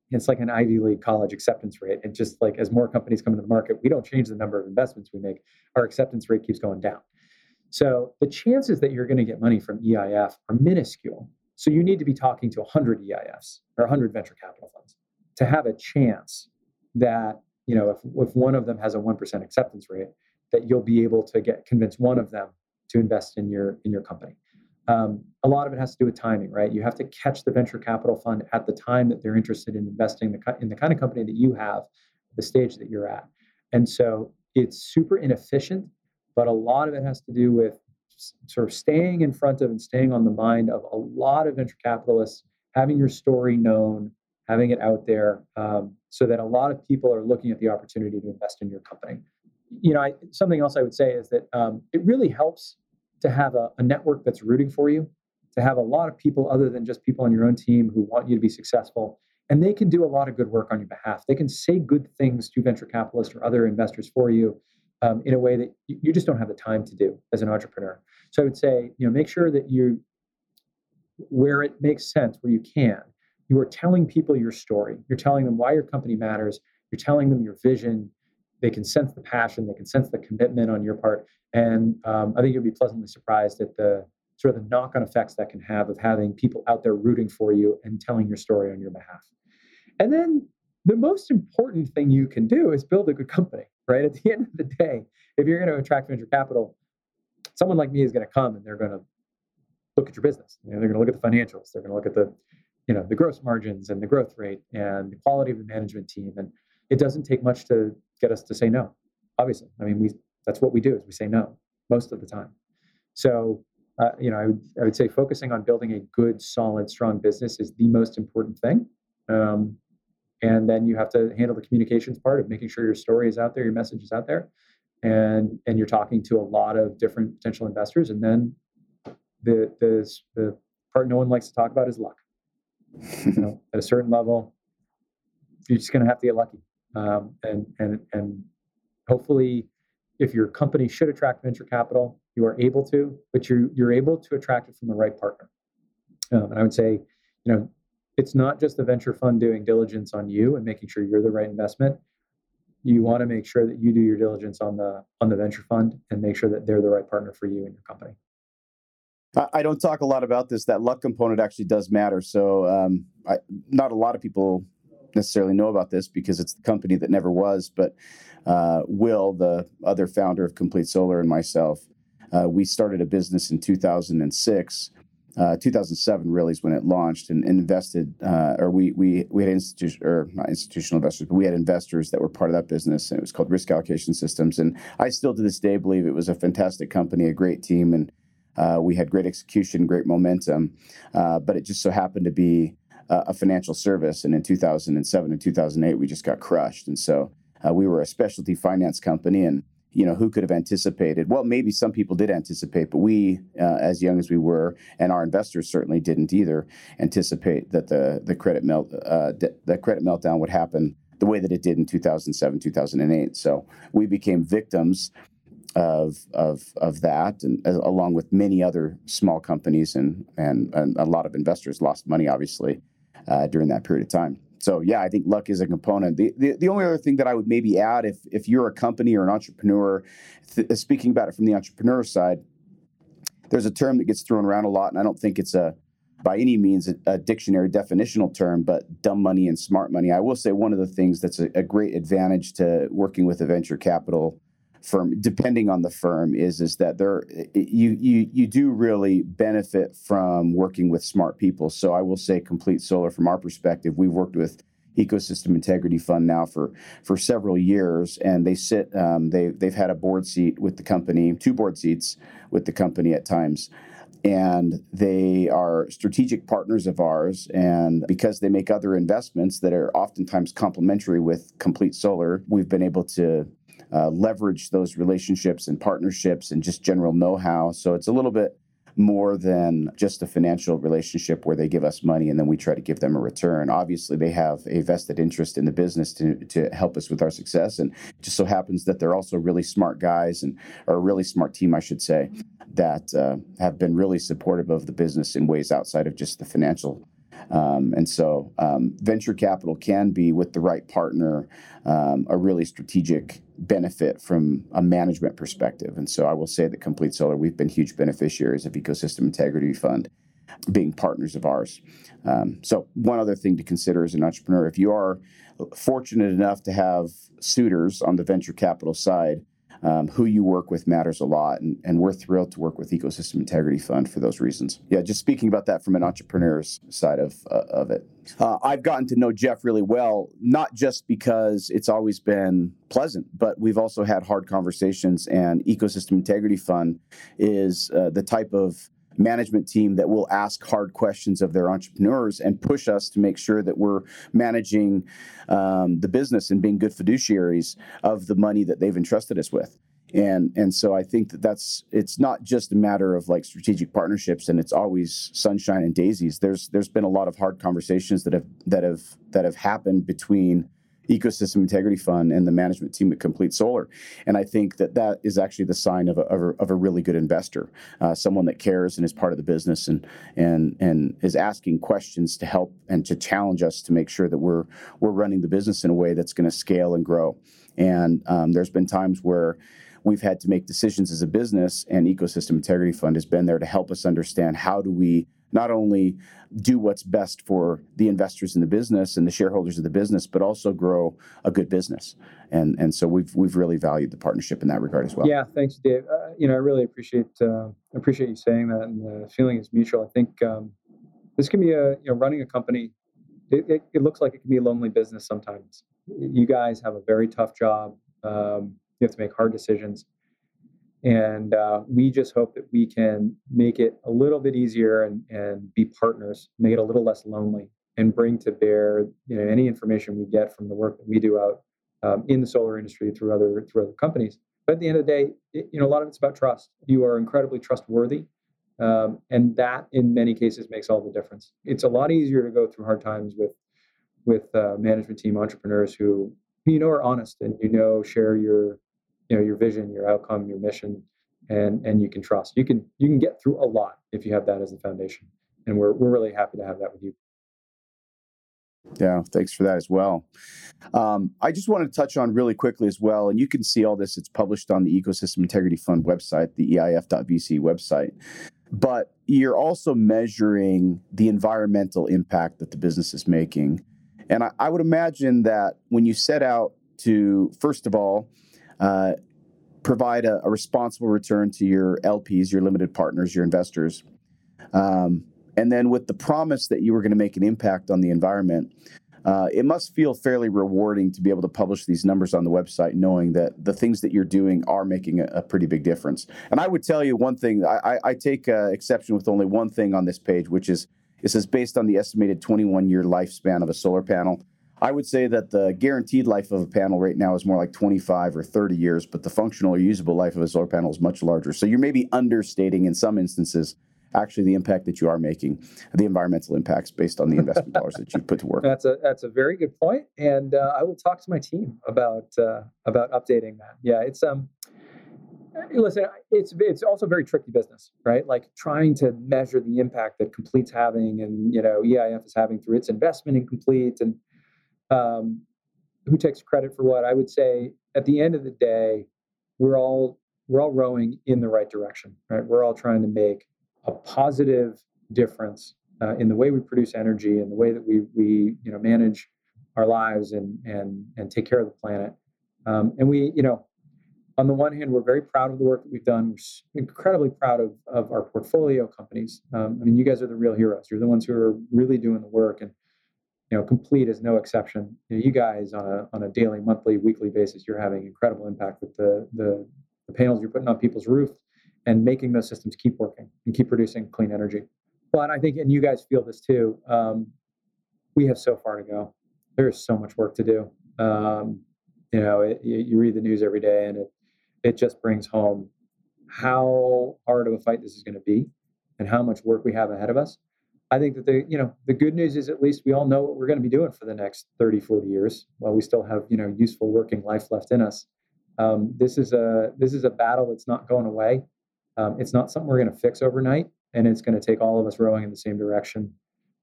it's like an Ivy League college acceptance rate. And just like as more companies come into the market, we don't change the number of investments we make. Our acceptance rate keeps going down. So the chances that you're going to get money from EIF are minuscule. So you need to be talking to 100 EIFs or 100 venture capital funds to have a chance that, you know, if, if one of them has a 1% acceptance rate, that you'll be able to get convince one of them to invest in your in your company. Um, a lot of it has to do with timing, right? You have to catch the venture capital fund at the time that they're interested in investing the, in the kind of company that you have, the stage that you're at. And so it's super inefficient, but a lot of it has to do with sort of staying in front of and staying on the mind of a lot of venture capitalists, having your story known, having it out there, um, so that a lot of people are looking at the opportunity to invest in your company. You know, I, something else I would say is that um, it really helps to have a, a network that's rooting for you, to have a lot of people other than just people on your own team who want you to be successful. And they can do a lot of good work on your behalf. They can say good things to venture capitalists or other investors for you um, in a way that you just don't have the time to do as an entrepreneur. So I would say, you know, make sure that you, where it makes sense, where you can, you are telling people your story. You're telling them why your company matters. You're telling them your vision. They can sense the passion. They can sense the commitment on your part. And um, I think you'll be pleasantly surprised at the sort of the knock on effects that can have of having people out there rooting for you and telling your story on your behalf. And then the most important thing you can do is build a good company, right? At the end of the day, if you're going to attract venture capital, someone like me is going to come and they're going to look at your business. You know, they're going to look at the financials. They're going to look at the, you know, the gross margins and the growth rate and the quality of the management team. And it doesn't take much to get us to say no. Obviously, I mean, we that's what we do is we say no most of the time. So, uh, you know, I would, I would say focusing on building a good, solid, strong business is the most important thing. Um, and then you have to handle the communications part of making sure your story is out there, your message is out there, and and you're talking to a lot of different potential investors. And then the the the part no one likes to talk about is luck. you know, at a certain level, you're just going to have to get lucky, um, and and and hopefully if your company should attract venture capital, you are able to, but you're you're able to attract it from the right partner. Um, and I would say, you know, it's not just the venture fund doing diligence on you and making sure you're the right investment. You want to make sure that you do your diligence on the on the venture fund and make sure that they're the right partner for you and your company. I don't talk a lot about this. That luck component actually does matter. So, um, I, not a lot of people necessarily know about this because it's the company that never was. But uh, Will, the other founder of Complete Solar, and myself, uh, we started a business in 2006. Uh, 2007 really is when it launched and, invested, uh, or we we we had institution or not institutional investors, but we had investors that were part of that business, and it was called Risk Allocation Systems. And I still to this day believe it was a fantastic company, a great team, and uh, we had great execution, great momentum. Uh, but it just so happened to be a financial service. And in 2007 and 2008, we just got crushed. And so uh, we were a specialty finance company. And, you know, who could have anticipated? Well, maybe some people did anticipate, but we, uh, as young as we were, and our investors certainly didn't either anticipate that the, the credit melt, uh, the credit meltdown would happen the way that it did in 2007, 2008. So we became victims of of of that, and uh, along with many other small companies and, and and a lot of investors lost money, obviously, uh, during that period of time. So yeah, I think luck is a component. The, the, the only other thing that I would maybe add, if if you're a company or an entrepreneur, th- speaking about it from the entrepreneur side, there's a term that gets thrown around a lot, and I don't think it's a by any means a, a dictionary definitional term, but dumb money and smart money. I will say one of the things that's a, a great advantage to working with a venture capital firm, depending on the firm, is is that there you you you do really benefit from working with smart people. So I will say, Complete Solar, from our perspective, we've worked with Ecosystem Integrity Fund now for for several years, and they sit um, they they've had a board seat with the company, two board seats with the company at times. and they are strategic partners of ours. And because they make other investments that are oftentimes complementary with Complete Solar, we've been able to uh, leverage those relationships and partnerships and just general know how. So it's a little bit more than just a financial relationship where they give us money and then we try to give them a return. Obviously, they have a vested interest in the business to, to help us with our success. And just so happens that they're also really smart guys and or a really smart team, I should say, that uh, have been really supportive of the business in ways outside of just the financial um, and so um, venture capital can be, with the right partner, um, a really strategic benefit from a management perspective. And so I will say that Complete Solar, we've been huge beneficiaries of Ecosystem Integrity Fund being partners of ours. Um, so, one other thing to consider as an entrepreneur if you are fortunate enough to have suitors on the venture capital side, um, who you work with matters a lot, and, and we're thrilled to work with Ecosystem Integrity Fund for those reasons. Yeah, just speaking about that from an entrepreneur's side of uh, of it. Uh, I've gotten to know Geoff really well, not just because it's always been pleasant, but we've also had hard conversations. And Ecosystem Integrity Fund is uh, the type of management team that will ask hard questions of their entrepreneurs and push us to make sure that we're managing um, the business and being good fiduciaries of the money that they've entrusted us with and and so I think that that's it's not just a matter of like strategic partnerships and it's always sunshine and daisies. There's there's been a lot of hard conversations that have that have that have happened between ecosystem integrity fund and the management team at complete solar. And i think that that is actually the sign of a, of a, of a really good investor uh, someone that cares and is part of the business and and and is asking questions to help and to challenge us to make sure that we're we're running the business in a way that's going to scale and grow. And um, there's been times where we've had to make decisions as a business and ecosystem integrity fund has been there to help us understand how do we not only do what's best for the investors in the business and the shareholders of the business, but also grow a good business. And and so we've we've really valued the partnership in that regard as well. Yeah, thanks, Dave. Uh, you know, I really appreciate uh, appreciate you saying that, and the feeling is mutual. I think um, this can be a you know running a company. It, it, it, looks like it can be a lonely business sometimes. You guys have a very tough job. Um, you have to make hard decisions. And uh, we just hope that we can make it a little bit easier and, and be partners, make it a little less lonely, and bring to bear you know any information we get from the work that we do out um, in the solar industry through other through other companies. But at the end of the day, it, you know a lot of it's about trust. You are incredibly trustworthy, um, and that in many cases makes all the difference. It's a lot easier to go through hard times with with uh, management team entrepreneurs who, who you know are honest and you know share your you know your vision your outcome your mission and and you can trust. You can you can get through a lot if you have that as the foundation and we're, we're really happy to have that with you. Yeah thanks for that as well. Um, i just wanted to touch on really quickly as well and you can see all this it's published on the ecosystem integrity fund website the eif.vc website. But you're also measuring the environmental impact that the business is making. And I, I would imagine that when you set out to first of all uh, provide a, a, responsible return to your LPs, your limited partners, your investors. Um, and then with the promise that you were going to make an impact on the environment, uh, it must feel fairly rewarding to be able to publish these numbers on the website, knowing that the things that you're doing are making a, a pretty big difference. And I would tell you one thing: I, I take uh, exception with only one thing on this page, which is it says based on the estimated 21 year lifespan of a solar panel. I would say that the guaranteed life of a panel right now is more like 25 or 30 years, but the functional or usable life of a solar panel is much larger. So you're maybe understating in some instances actually the impact that you are making, the environmental impacts based on the investment dollars that you've put to work. That's a that's a very good point, and uh, I will talk to my team about uh, about updating that. Yeah, it's um. Listen, it's it's also very tricky business, right? Like trying to measure the impact that Complete's having, and you know EIF is having through its investment in Complete, and um, who takes credit for what? I would say at the end of the day, we're all we're all rowing in the right direction, right? We're all trying to make a positive difference uh, in the way we produce energy and the way that we we you know manage our lives and and and take care of the planet. Um, and we, you know, on the one hand, we're very proud of the work that we've done. We're incredibly proud of of our portfolio companies. Um, I mean, you guys are the real heroes. You're the ones who are really doing the work and you know, complete is no exception. You, know, you, guys on a on a daily, monthly, weekly basis, you're having incredible impact with the, the, the panels you're putting on people's roofs and making those systems keep working and keep producing clean energy. But I think, and you guys feel this too, um, we have so far to go. There is so much work to do. Um, you know, it, you, you read the news every day, and it it just brings home how hard of a fight this is going to be, and how much work we have ahead of us. I think that the you know the good news is at least we all know what we're going to be doing for the next 30, 40 years while we still have you know useful working life left in us. Um, this is a this is a battle that's not going away. Um, it's not something we're going to fix overnight, and it's going to take all of us rowing in the same direction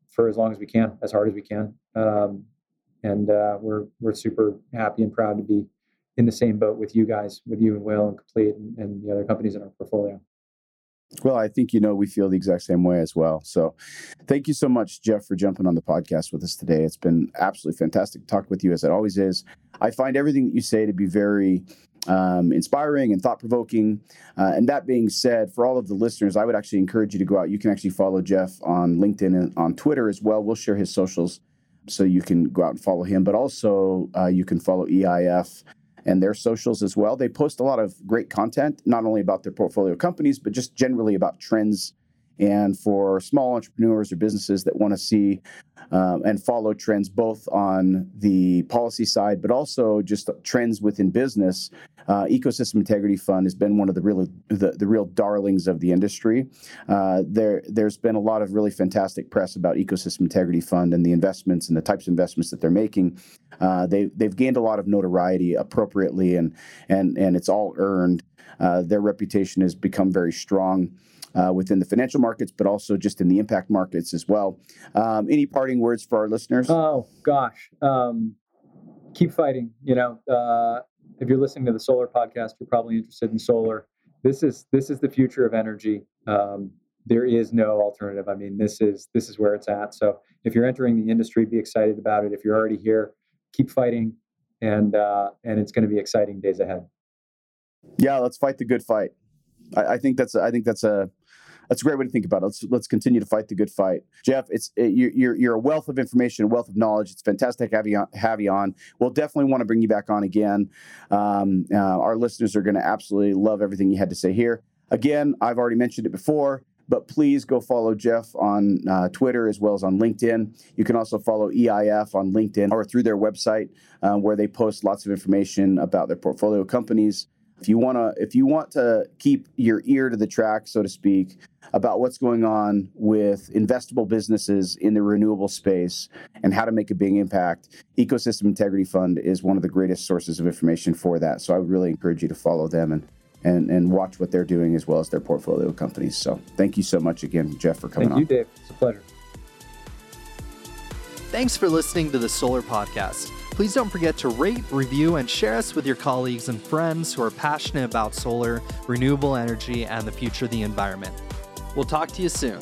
for as long as we can, as hard as we can. Um, and uh, we're we're super happy and proud to be in the same boat with you guys, with you and Will and Complete and, and the other companies in our portfolio. Well, I think you know we feel the exact same way as well. So, thank you so much, Geoff, for jumping on the podcast with us today. It's been absolutely fantastic to talk with you, as it always is. I find everything that you say to be very um, inspiring and thought provoking. Uh, and that being said, for all of the listeners, I would actually encourage you to go out. You can actually follow Geoff on LinkedIn and on Twitter as well. We'll share his socials so you can go out and follow him. But also, uh, you can follow EIF and their socials as well. They post a lot of great content, not only about their portfolio companies, but just generally about trends. And for small entrepreneurs or businesses that want to see um, and follow trends both on the policy side, but also just trends within business. Uh, Ecosystem Integrity Fund has been one of the real the, the real darlings of the industry. Uh, there there's been a lot of really fantastic press about Ecosystem Integrity Fund and the investments and the types of investments that they're making. Uh, they they've gained a lot of notoriety appropriately, and and and it's all earned. Uh, their reputation has become very strong uh, within the financial markets, but also just in the impact markets as well. Um, any parting words for our listeners? Oh gosh, um, keep fighting. You know, uh, if you're listening to the solar podcast, you're probably interested in solar. This is this is the future of energy. Um, there is no alternative. I mean, this is this is where it's at. So if you're entering the industry, be excited about it. If you're already here, keep fighting, and uh, and it's going to be exciting days ahead. Yeah, let's fight the good fight. I, I think that's I think that's a that's a great way to think about it. Let's let's continue to fight the good fight. Geoff, it's it, you're you're a wealth of information, a wealth of knowledge. It's fantastic have you on, have you on. We'll definitely want to bring you back on again. Um, uh, our listeners are going to absolutely love everything you had to say here. Again, I've already mentioned it before but please go follow Geoff on uh, Twitter as well as on LinkedIn. You can also follow EIF on LinkedIn or through their website uh, where they post lots of information about their portfolio companies. If you want to, if you want to keep your ear to the track, so to speak, about what's going on with investable businesses in the renewable space and how to make a big impact, Ecosystem Integrity Fund is one of the greatest sources of information for that. So I would really encourage you to follow them and and and watch what they're doing as well as their portfolio companies. So thank you so much again, Geoff, for coming thank on. Thank you, Dave. It's a pleasure. Thanks for listening to the Solar Podcast. Please don't forget to rate, review, and share us with your colleagues and friends who are passionate about solar, renewable energy, and the future of the environment. We'll talk to you soon.